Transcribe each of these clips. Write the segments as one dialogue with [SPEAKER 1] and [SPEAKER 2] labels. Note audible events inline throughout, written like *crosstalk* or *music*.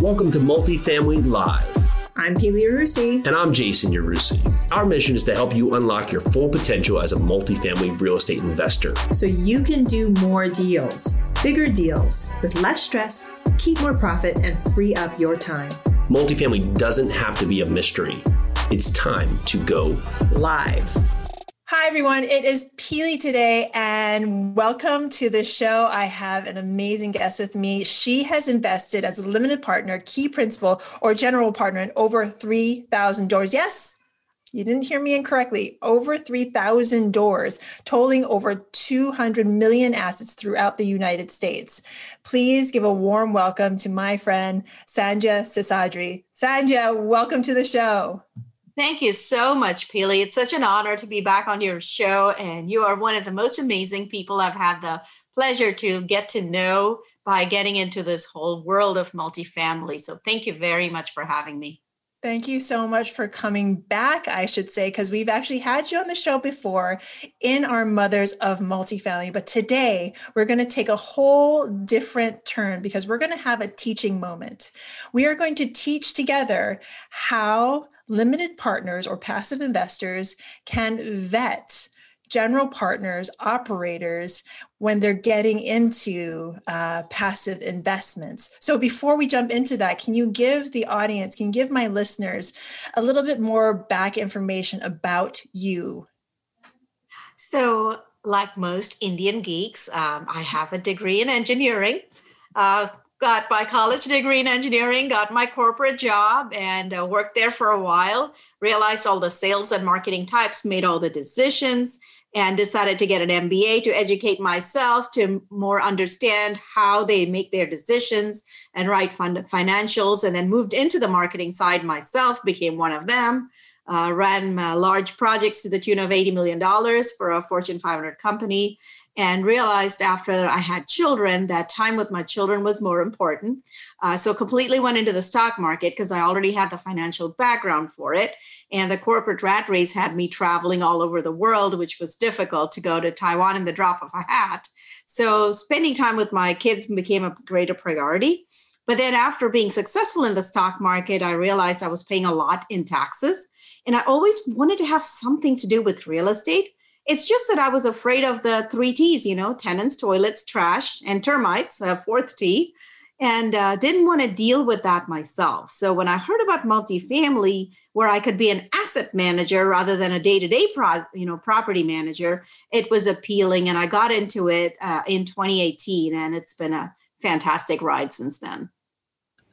[SPEAKER 1] Welcome to Multifamily Live.
[SPEAKER 2] I'm Pili Yarusi.
[SPEAKER 1] And I'm Jason Yarusi. Our mission is to help you unlock your full potential as a multifamily real estate investor.
[SPEAKER 2] So you can do more deals, bigger deals, with less stress, keep more profit, and free up your time.
[SPEAKER 1] Multifamily doesn't have to be a mystery. It's time to go
[SPEAKER 2] live. Hi, everyone. It is Pili today, and welcome to the show. I have an amazing guest with me. She has invested as a limited partner, key principal, or general partner in over 3,000 doors. Yes, you didn't hear me incorrectly. Over 3,000 doors, totaling over 200 million assets throughout the United States. Please give a warm welcome to my friend, Sandhya Seshadri. Sandhya, welcome to the show.
[SPEAKER 3] Thank you so much, Pili. It's such an honor to be back on your show. And you are one of the most amazing people I've had the pleasure to get to know by getting into this whole world of multifamily. So thank you very much for having me.
[SPEAKER 2] Thank you so much for coming back, I should say, because we've actually had you on the show before in our Mothers of Multifamily. But today we're going to take a whole different turn because we're going to have a teaching moment. We are going to teach together how limited partners or passive investors can vet general partners, operators, when they're getting into uh, passive investments. So, before we jump into that, can you give the audience, can you give my listeners a little bit more back information about you?
[SPEAKER 3] So, like most Indian geeks, um, I have a degree in engineering. Uh, got my college degree in engineering, got my corporate job, and uh, worked there for a while. Realized all the sales and marketing types, made all the decisions, and decided to get an MBA to educate myself to more understand how they make their decisions and write fund financials. And then moved into the marketing side myself, became one of them. Uh, ran uh, large projects to the tune of $80 million for a Fortune 500 company and realized after I had children that time with my children was more important. Uh, so completely went into the stock market because I already had the financial background for it. And the corporate rat race had me traveling all over the world, which was difficult to go to Taiwan in the drop of a hat. So spending time with my kids became a greater priority. But then after being successful in the stock market, I realized I was paying a lot in taxes. And I always wanted to have something to do with real estate. It's just that I was afraid of the three T's, you know, tenants, toilets, trash, and termites, a fourth T, and uh, didn't want to deal with that myself. So when I heard about multifamily, where I could be an asset manager rather than a day-to-day pro- you know, property manager, it was appealing, and I got into it uh, in 2018, and it's been a fantastic ride since then.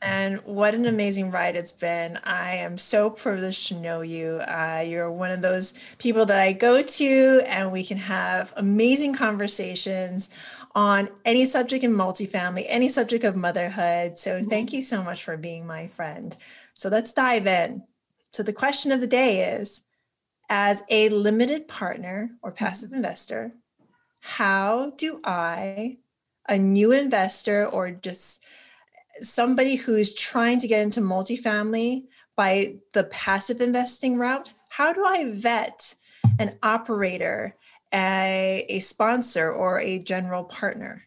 [SPEAKER 2] And what an amazing ride it's been. I am so privileged to know you. Uh, you're one of those people that I go to, and we can have amazing conversations on any subject in multifamily, any subject of motherhood. So, mm-hmm. thank you so much for being my friend. So, let's dive in. So, the question of the day is As a limited partner or passive investor, how do I, a new investor, or just somebody who's trying to get into multifamily by the passive investing route, how do I vet an operator, a, a sponsor, or a general partner?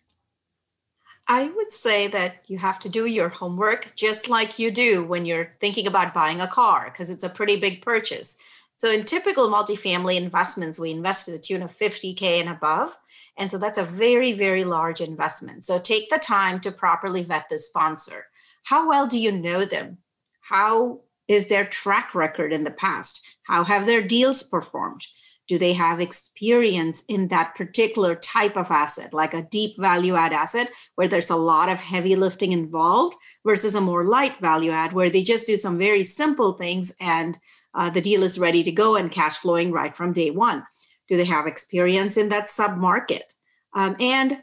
[SPEAKER 3] I would say that you have to do your homework just like you do when you're thinking about buying a car, because it's a pretty big purchase. So, in typical multifamily investments, we invest to the tune of 50K and above. And so that's a very, very large investment. So take the time to properly vet the sponsor. How well do you know them? How is their track record in the past? How have their deals performed? Do they have experience in that particular type of asset, like a deep value add asset where there's a lot of heavy lifting involved versus a more light value add where they just do some very simple things and uh, the deal is ready to go and cash flowing right from day one? Do they have experience in that sub market? Um, and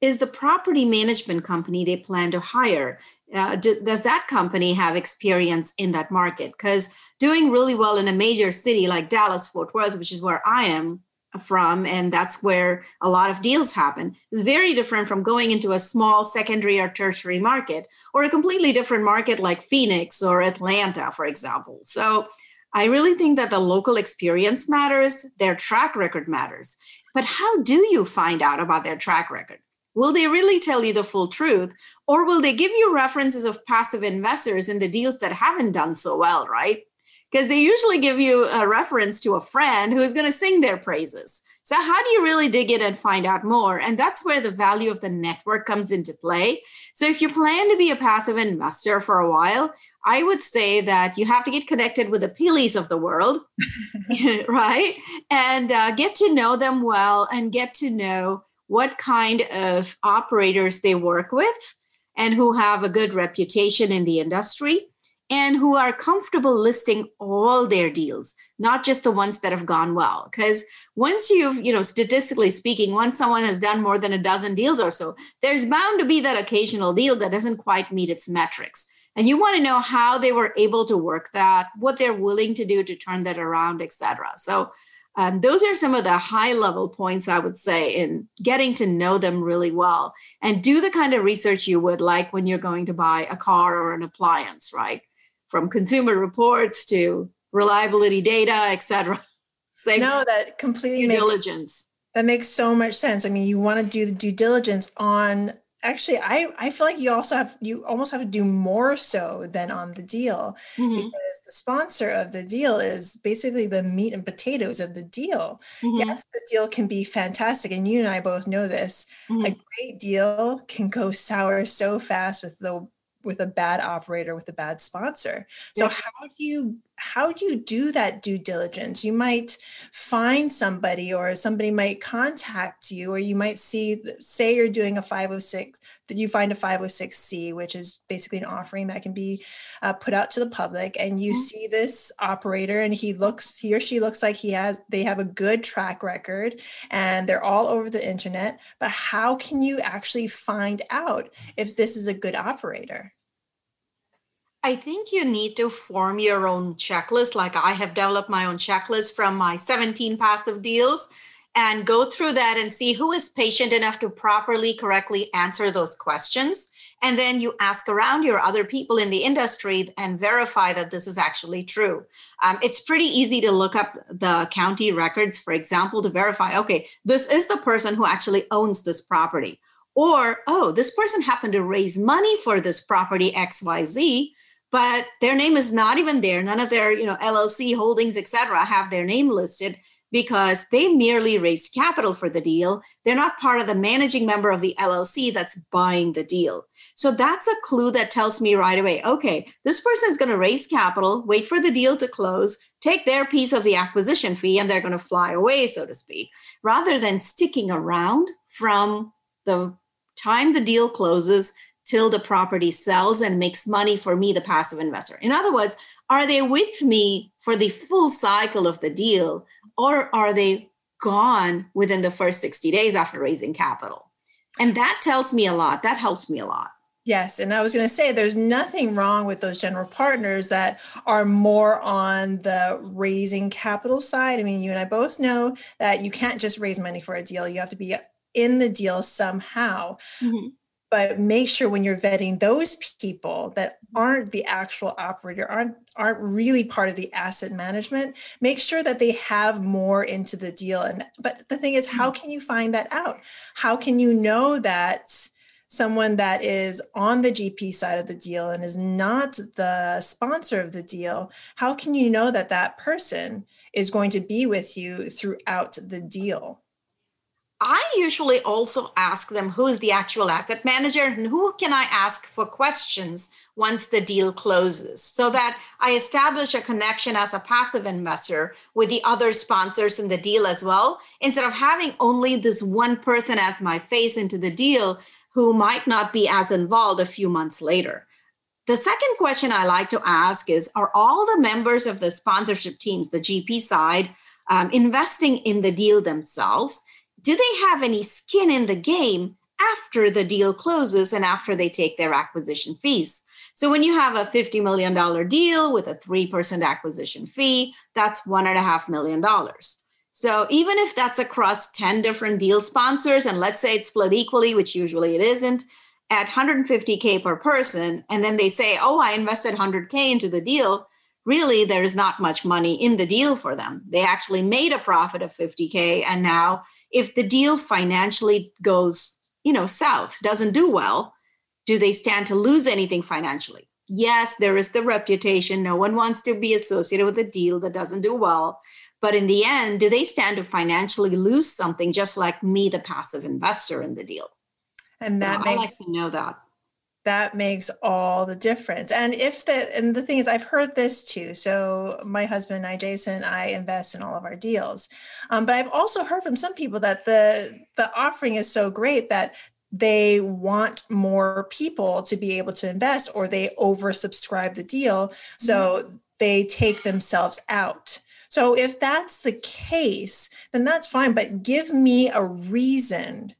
[SPEAKER 3] is the property management company they plan to hire uh, do, does that company have experience in that market because doing really well in a major city like dallas fort worth which is where i am from and that's where a lot of deals happen is very different from going into a small secondary or tertiary market or a completely different market like phoenix or atlanta for example so I really think that the local experience matters, their track record matters. But how do you find out about their track record? Will they really tell you the full truth? Or will they give you references of passive investors in the deals that haven't done so well, right? Because they usually give you a reference to a friend who is going to sing their praises. So, how do you really dig in and find out more? And that's where the value of the network comes into play. So, if you plan to be a passive investor for a while, I would say that you have to get connected with the Pilis of the world, *laughs* *laughs* right? And uh, get to know them well and get to know what kind of operators they work with and who have a good reputation in the industry and who are comfortable listing all their deals not just the ones that have gone well. Because once you've you know statistically speaking once someone has done more than a dozen deals or so there's bound to be that occasional deal that doesn't quite meet its metrics. And you want to know how they were able to work that what they're willing to do to turn that around etc so um, those are some of the high level points i would say in getting to know them really well. And do the kind of research you would like when you're going to buy a car or an appliance right from consumer reports to reliability data, etc. *laughs*
[SPEAKER 2] No, that completely
[SPEAKER 3] due
[SPEAKER 2] makes
[SPEAKER 3] diligence.
[SPEAKER 2] That makes so much sense. I mean, you want to do the due diligence on actually I, I feel like you also have you almost have to do more so than on the deal mm-hmm. because the sponsor of the deal is basically the meat and potatoes of the deal mm-hmm. yes the deal can be fantastic and you and i both know this mm-hmm. a great deal can go sour so fast with the with a bad operator with a bad sponsor so yeah. how do you how do you do that due diligence you might find somebody or somebody might contact you or you might see say you're doing a 506 that you find a 506c which is basically an offering that can be uh, put out to the public and you mm-hmm. see this operator and he looks he or she looks like he has they have a good track record and they're all over the internet but how can you actually find out if this is a good operator
[SPEAKER 3] I think you need to form your own checklist. Like I have developed my own checklist from my 17 passive deals and go through that and see who is patient enough to properly, correctly answer those questions. And then you ask around your other people in the industry and verify that this is actually true. Um, it's pretty easy to look up the county records, for example, to verify okay, this is the person who actually owns this property. Or, oh, this person happened to raise money for this property XYZ but their name is not even there. None of their, you know, LLC holdings, etc., have their name listed because they merely raised capital for the deal. They're not part of the managing member of the LLC that's buying the deal. So that's a clue that tells me right away okay, this person is going to raise capital, wait for the deal to close, take their piece of the acquisition fee, and they're going to fly away, so to speak, rather than sticking around from the time the deal closes till the property sells and makes money for me, the passive investor. In other words, are they with me for the full cycle of the deal or are they gone within the first 60 days after raising capital? And that tells me a lot. That helps me a lot.
[SPEAKER 2] Yes. And I was going to say, there's nothing wrong with those general partners that are more on the raising capital side. I mean, you and I both know that you can't just raise money for a deal, you have to be in the deal somehow. Mm-hmm but make sure when you're vetting those people that aren't the actual operator aren't aren't really part of the asset management make sure that they have more into the deal. And but the thing is how mm-hmm. can you find that out? How can you know that someone that is on the gp side of the deal and is not the sponsor of the deal how can you know that that person is going to be with you throughout the deal
[SPEAKER 3] I usually also ask them who is the actual asset manager and who can I ask for questions once the deal closes so that I establish a connection as a passive investor with the other sponsors in the deal as well, instead of having only this one person as my face into the deal who might not be as involved a few months later. The second question I like to ask is Are all the members of the sponsorship teams, the GP side, um, investing in the deal themselves? Do they have any skin in the game after the deal closes and after they take their acquisition fees? So when you have a $50 million deal with a 3% acquisition fee, that's $1.5 million. So even if that's across 10 different deal sponsors, and let's say it's split equally, which usually it isn't, at 150K per person, and then they say, oh, I invested 100K into the deal, really there is not much money in the deal for them. They actually made a profit of 50K, and now if the deal financially goes you know, south, doesn't do well, do they stand to lose anything financially? Yes, there is the reputation. No one wants to be associated with a deal that doesn't do well. But in the end, do they stand to financially lose something just like me, the passive investor in the deal?
[SPEAKER 2] And that
[SPEAKER 3] so
[SPEAKER 2] makes
[SPEAKER 3] I like to know that.
[SPEAKER 2] That makes all the difference. And if the and the thing is, I've heard this too. So my husband and I, Jason, I invest in all of our deals. Um, but I've also heard from some people that the the offering is so great that they want more people to be able to invest or they oversubscribe the deal. So mm-hmm. they take themselves out. So if that's the case, then that's fine. But give me a reason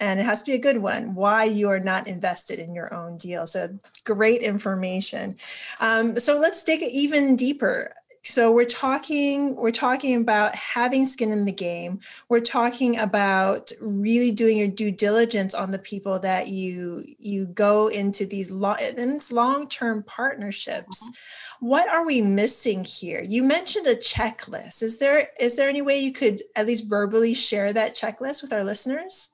[SPEAKER 2] and it has to be a good one why you are not invested in your own deal. So great information. Um, so let's dig even deeper. So we're talking we're talking about having skin in the game. We're talking about really doing your due diligence on the people that you you go into these long and it's long-term partnerships. Mm-hmm. what are we missing here? You mentioned a checklist. Is there is there any way you could at least verbally share that checklist with our listeners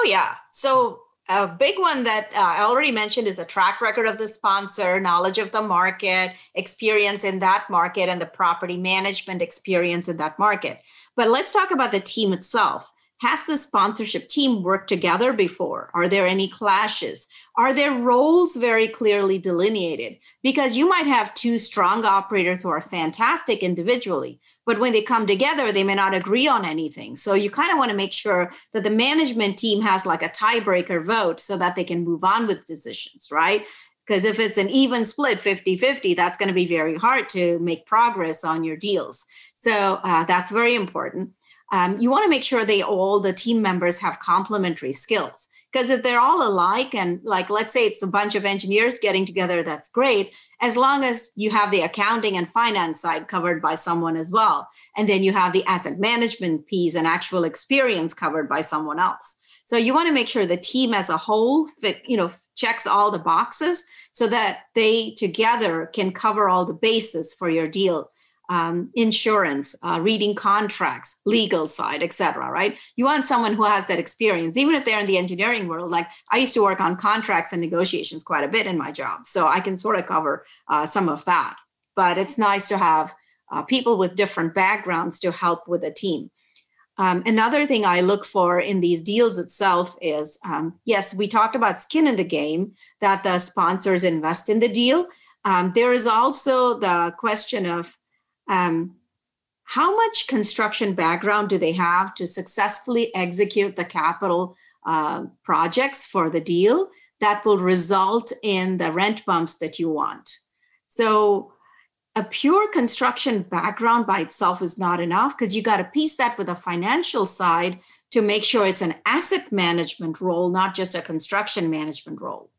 [SPEAKER 3] Oh, yeah. So, a big one that uh, I already mentioned is the track record of the sponsor, knowledge of the market, experience in that market, and the property management experience in that market. But let's talk about the team itself. Has the sponsorship team worked together before? Are there any clashes? Are their roles very clearly delineated? Because you might have two strong operators who are fantastic individually, but when they come together, they may not agree on anything. So you kind of want to make sure that the management team has like a tiebreaker vote so that they can move on with decisions, right? Because if it's an even split 50 50, that's going to be very hard to make progress on your deals. So uh, that's very important um, you want to make sure they all the team members have complementary skills. Because if they're all alike and like let's say it's a bunch of engineers getting together that's great as long as you have the accounting and finance side covered by someone as well. And then you have the asset management piece and actual experience covered by someone else. So you want to make sure the team as a whole fit, you know checks all the boxes so that they together can cover all the bases for your deal um, insurance, uh, reading contracts, legal side, etc. Right? You want someone who has that experience, even if they're in the engineering world. Like I used to work on contracts and negotiations quite a bit in my job, so I can sort of cover uh, some of that. But it's nice to have uh, people with different backgrounds to help with a team. Um, another thing I look for in these deals itself is um, yes, we talked about skin in the game, that the sponsors invest in the deal. Um, there is also the question of um, how much construction background do they have to successfully execute the capital uh, projects for the deal that will result in the rent bumps that you want? So, a pure construction background by itself is not enough because you got to piece that with a financial side to make sure it's an asset management role, not just a construction management role.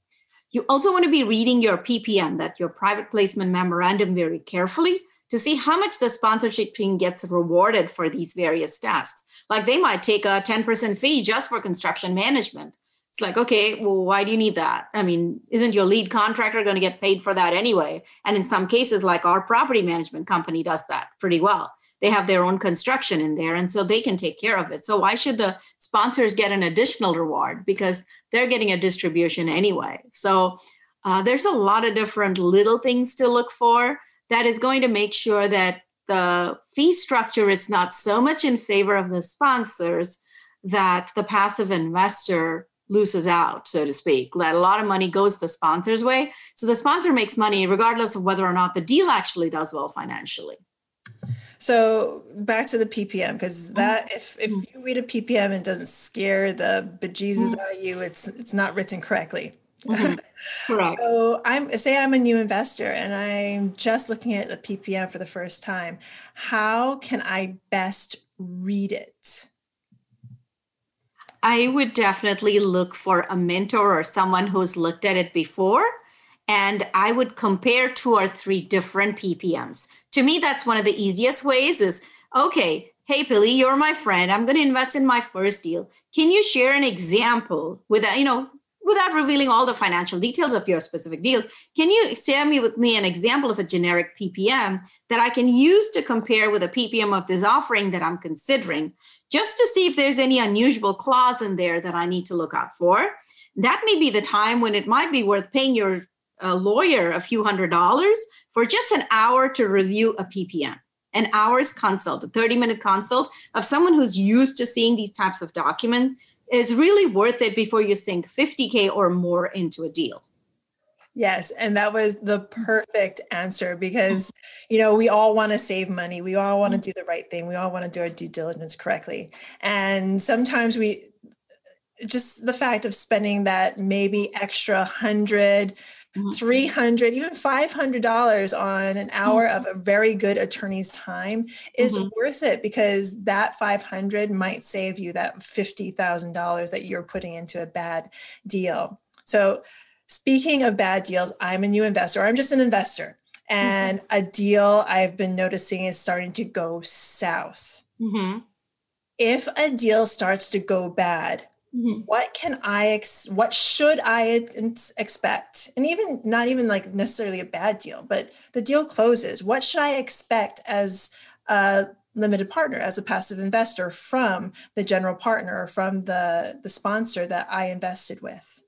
[SPEAKER 3] You also want to be reading your PPM, that your private placement memorandum, very carefully to see how much the sponsorship team gets rewarded for these various tasks. Like they might take a 10% fee just for construction management. It's like, okay, well, why do you need that? I mean, isn't your lead contractor going to get paid for that anyway? And in some cases, like our property management company does that pretty well. They have their own construction in there, and so they can take care of it. So, why should the sponsors get an additional reward? Because they're getting a distribution anyway. So, uh, there's a lot of different little things to look for that is going to make sure that the fee structure is not so much in favor of the sponsors that the passive investor loses out, so to speak, that a lot of money goes the sponsor's way. So the sponsor makes money regardless of whether or not the deal actually does well financially.
[SPEAKER 2] So back to the PPM, because that if if you read a PPM and it doesn't scare the bejesus mm-hmm. out of you, it's it's not written correctly. Mm-hmm. *laughs* Correct. so I'm say I'm a new investor and I'm just looking at a PPM for the first time. How can I best read it?
[SPEAKER 3] I would definitely look for a mentor or someone who's looked at it before. And I would compare two or three different PPMs. To me, that's one of the easiest ways is okay, hey, Pili, you're my friend. I'm going to invest in my first deal. Can you share an example with, a, you know, without revealing all the financial details of your specific deals, can you share me with me an example of a generic PPM that I can use to compare with a PPM of this offering that I'm considering just to see if there's any unusual clause in there that I need to look out for. That may be the time when it might be worth paying your uh, lawyer a few hundred dollars for just an hour to review a PPM an hour's consult, a 30 minute consult of someone who's used to seeing these types of documents is really worth it before you sink 50K or more into a deal.
[SPEAKER 2] Yes, and that was the perfect answer because mm-hmm. you know we all want to save money, we all want to mm-hmm. do the right thing, we all want to do our due diligence correctly, and sometimes we just the fact of spending that maybe extra hundred 300 even $500 on an hour of a very good attorney's time is mm-hmm. worth it because that 500 might save you that $50,000 that you're putting into a bad deal. So speaking of bad deals, I'm a new investor. I'm just an investor. And mm-hmm. a deal I've been noticing is starting to go south. Mm-hmm. If a deal starts to go bad, Mm-hmm. What can I, ex- what should I expect? And even not even like necessarily a bad deal, but the deal closes. What should I expect as a limited partner, as a passive investor from the general partner or from the, the sponsor that I invested with?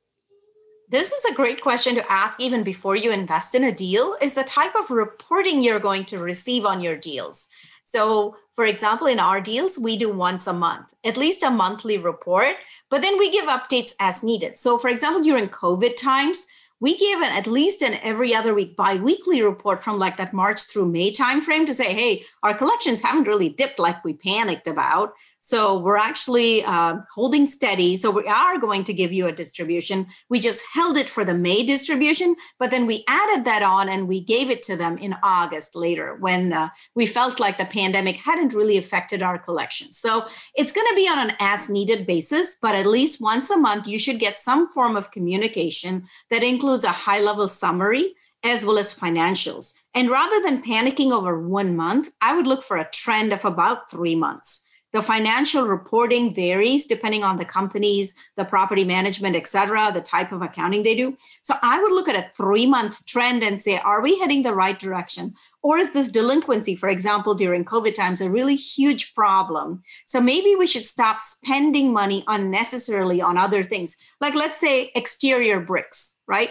[SPEAKER 3] This is a great question to ask even before you invest in a deal is the type of reporting you're going to receive on your deals. So, for example, in our deals, we do once a month, at least a monthly report, but then we give updates as needed. So, for example, during COVID times, we gave an at least an every other week bi-weekly report from like that March through May timeframe to say, hey, our collections haven't really dipped like we panicked about. So we're actually uh, holding steady. So we are going to give you a distribution. We just held it for the May distribution, but then we added that on and we gave it to them in August later when uh, we felt like the pandemic hadn't really affected our collections. So it's going to be on an as needed basis, but at least once a month, you should get some form of communication that includes a high level summary as well as financials. And rather than panicking over one month, I would look for a trend of about three months. The financial reporting varies depending on the companies, the property management, et cetera, the type of accounting they do. So I would look at a three month trend and say, are we heading the right direction? Or is this delinquency, for example, during COVID times, a really huge problem? So maybe we should stop spending money unnecessarily on other things, like let's say exterior bricks, right?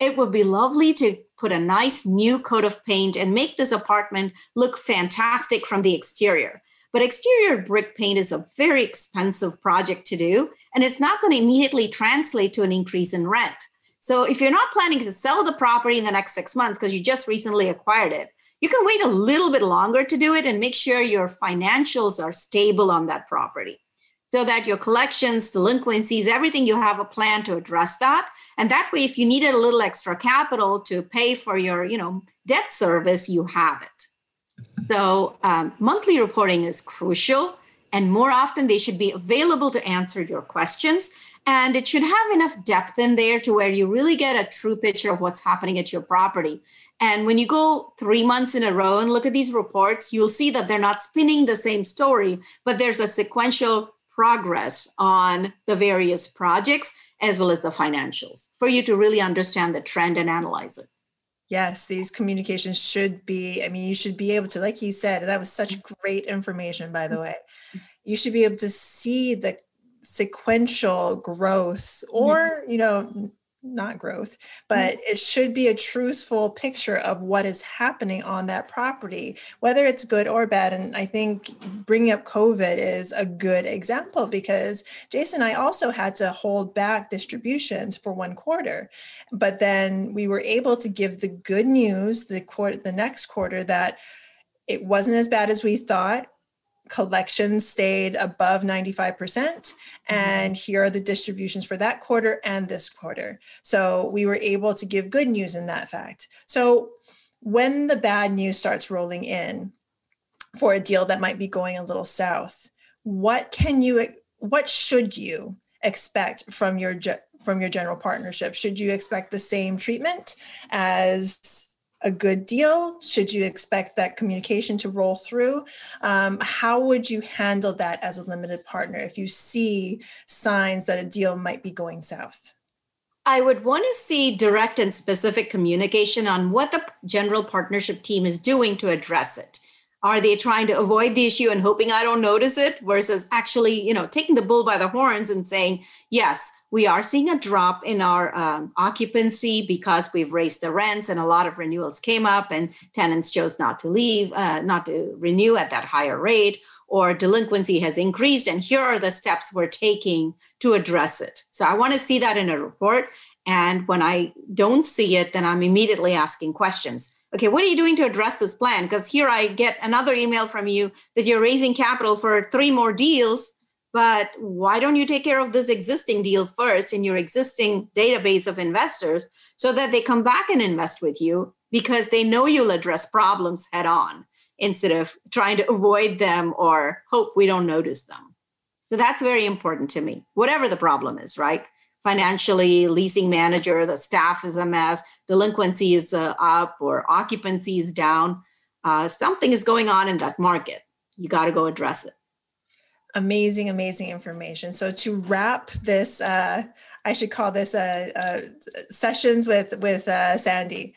[SPEAKER 3] It would be lovely to put a nice new coat of paint and make this apartment look fantastic from the exterior. But exterior brick paint is a very expensive project to do, and it's not going to immediately translate to an increase in rent. So if you're not planning to sell the property in the next six months because you just recently acquired it, you can wait a little bit longer to do it and make sure your financials are stable on that property so that your collections, delinquencies, everything you have a plan to address that. And that way, if you needed a little extra capital to pay for your, you know, debt service, you have it. So um, monthly reporting is crucial, and more often they should be available to answer your questions. And it should have enough depth in there to where you really get a true picture of what's happening at your property. And when you go three months in a row and look at these reports, you'll see that they're not spinning the same story, but there's a sequential progress on the various projects as well as the financials for you to really understand the trend and analyze it
[SPEAKER 2] yes these communications should be i mean you should be able to like you said that was such mm-hmm. great information by the mm-hmm. way. You should be able to see the sequential growth or mm-hmm. you know not growth, mm-hmm. but it should be a truthful picture of what is happening on that property, whether it's good or bad. And I think bringing up COVID is a good example because Jason and I also had to hold back distributions for one quarter, but then we were able to give the good news the quarter, the next quarter that it wasn't as bad as we thought collections stayed above 95%. Mm-hmm. And here are the distributions for that quarter and this quarter. So we were able to give good news in that fact. So when the bad news starts rolling in for a deal that might be going a little south, what can you, what should you expect from your from your general partnership? Should you expect the same treatment as a good deal? Should you expect that communication to roll through? Um, how would you handle that as a limited partner if you see signs that a deal might be going south?
[SPEAKER 3] I would want to see direct and specific communication on what the general partnership team is doing to address it. Are they trying to avoid the issue and hoping I don't notice it versus actually, you know, taking the bull by the horns and saying, yes, we are seeing a drop in our um, occupancy because we've raised the rents and a lot of renewals came up and tenants chose not to leave, uh, not to renew at that higher rate, or delinquency has increased. And here are the steps we're taking to address it. So I want to see that in a report. And when I don't see it, then I'm immediately asking questions okay, what are you doing to address this plan? Because here I get another email from you that you're raising capital for three more deals, but why don't you take care of this existing deal first in your existing database of investors so that they come back and invest with you because they know you'll address problems head on instead of trying to avoid them or hope we don't notice them. So that's very important to me, whatever the problem is, right? financially, leasing manager, the staff is a mess, delinquency is uh, up or occupancy is down. Uh, something is going on in that market. You got to go address it.
[SPEAKER 2] Amazing, amazing information. So to wrap this, uh, I should call this uh, uh, sessions with with uh, Sandy.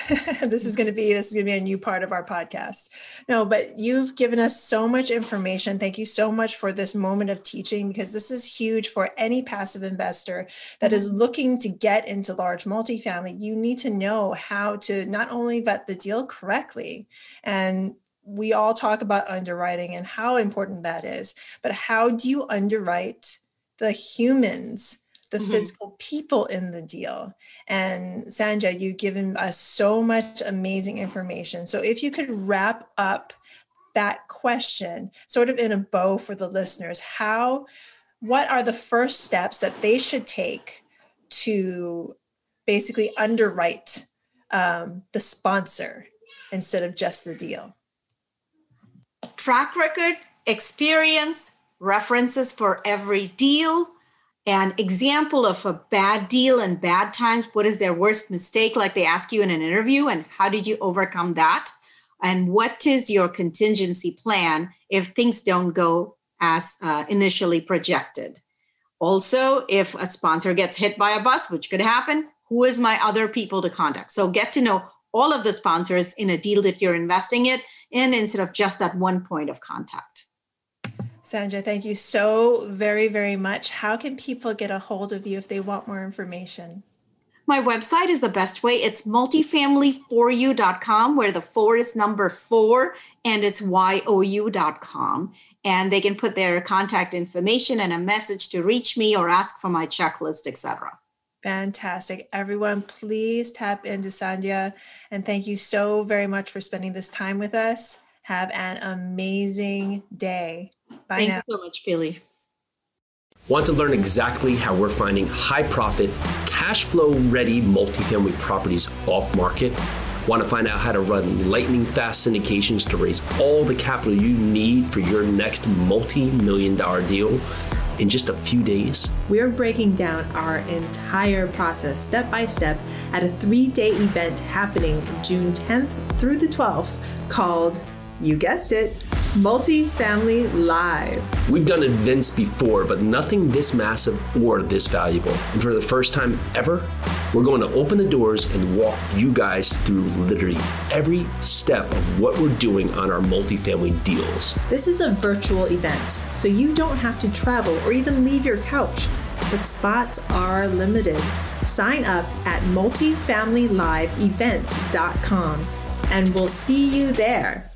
[SPEAKER 2] *laughs* this is going to be this is going to be a new part of our podcast. No but you've given us so much information. Thank you so much for this moment of teaching because this is huge for any passive investor that is mm-hmm. looking to get into large multifamily. You need to know how to not only vet the deal correctly and we all talk about underwriting and how important that is but how do you underwrite the humans the mm-hmm. physical people in the deal. And Sandhya, you've given us so much amazing information. So if you could wrap up that question sort of in a bow for the listeners, how what are the first steps that they should take to basically underwrite um, the sponsor instead of just the deal?
[SPEAKER 3] Track record, experience, references for every deal, an example of a bad deal and bad times what is their worst mistake? Like they ask you in an interview and how did you overcome that? And what is your contingency plan if things don't go as uh, initially projected? Also if a sponsor gets hit by a bus which could happen who is my other people to contact? So get to know all of the sponsors in a deal that you're investing it in instead of just that one point of contact
[SPEAKER 2] Sandhya, thank you so very, very much. How can people get a hold of you if they want more information?
[SPEAKER 3] My website is the best way. It's multifamilyforyou.com, where the four is number four and it's you.com. And they can put their contact information and a message to reach me or ask for my checklist, etc.
[SPEAKER 2] Fantastic. Everyone, please tap into Sandhya. And thank you so very much for spending this time with us. Have an amazing day.
[SPEAKER 3] Bye Thank now. you so much, Pili.
[SPEAKER 1] Want to learn exactly how we're finding high profit, cash flow ready multifamily properties off market? Want to find out how to run lightning fast syndications to raise all the capital you need for your next multi million dollar deal? in just a few days?
[SPEAKER 2] We're breaking down our entire process step by step at a three day event happening June 10th through the 12th called you guessed it, Multifamily Live.
[SPEAKER 1] We've done events before, but nothing this massive or this valuable. And for the first time ever, we're going to open the doors and walk you guys through literally every step of what we're doing on our multifamily deals.
[SPEAKER 2] This is a virtual event, so you don't have to travel or even leave your couch, but spots are limited. Sign up at multifamilyliveevent.com and we'll see you there.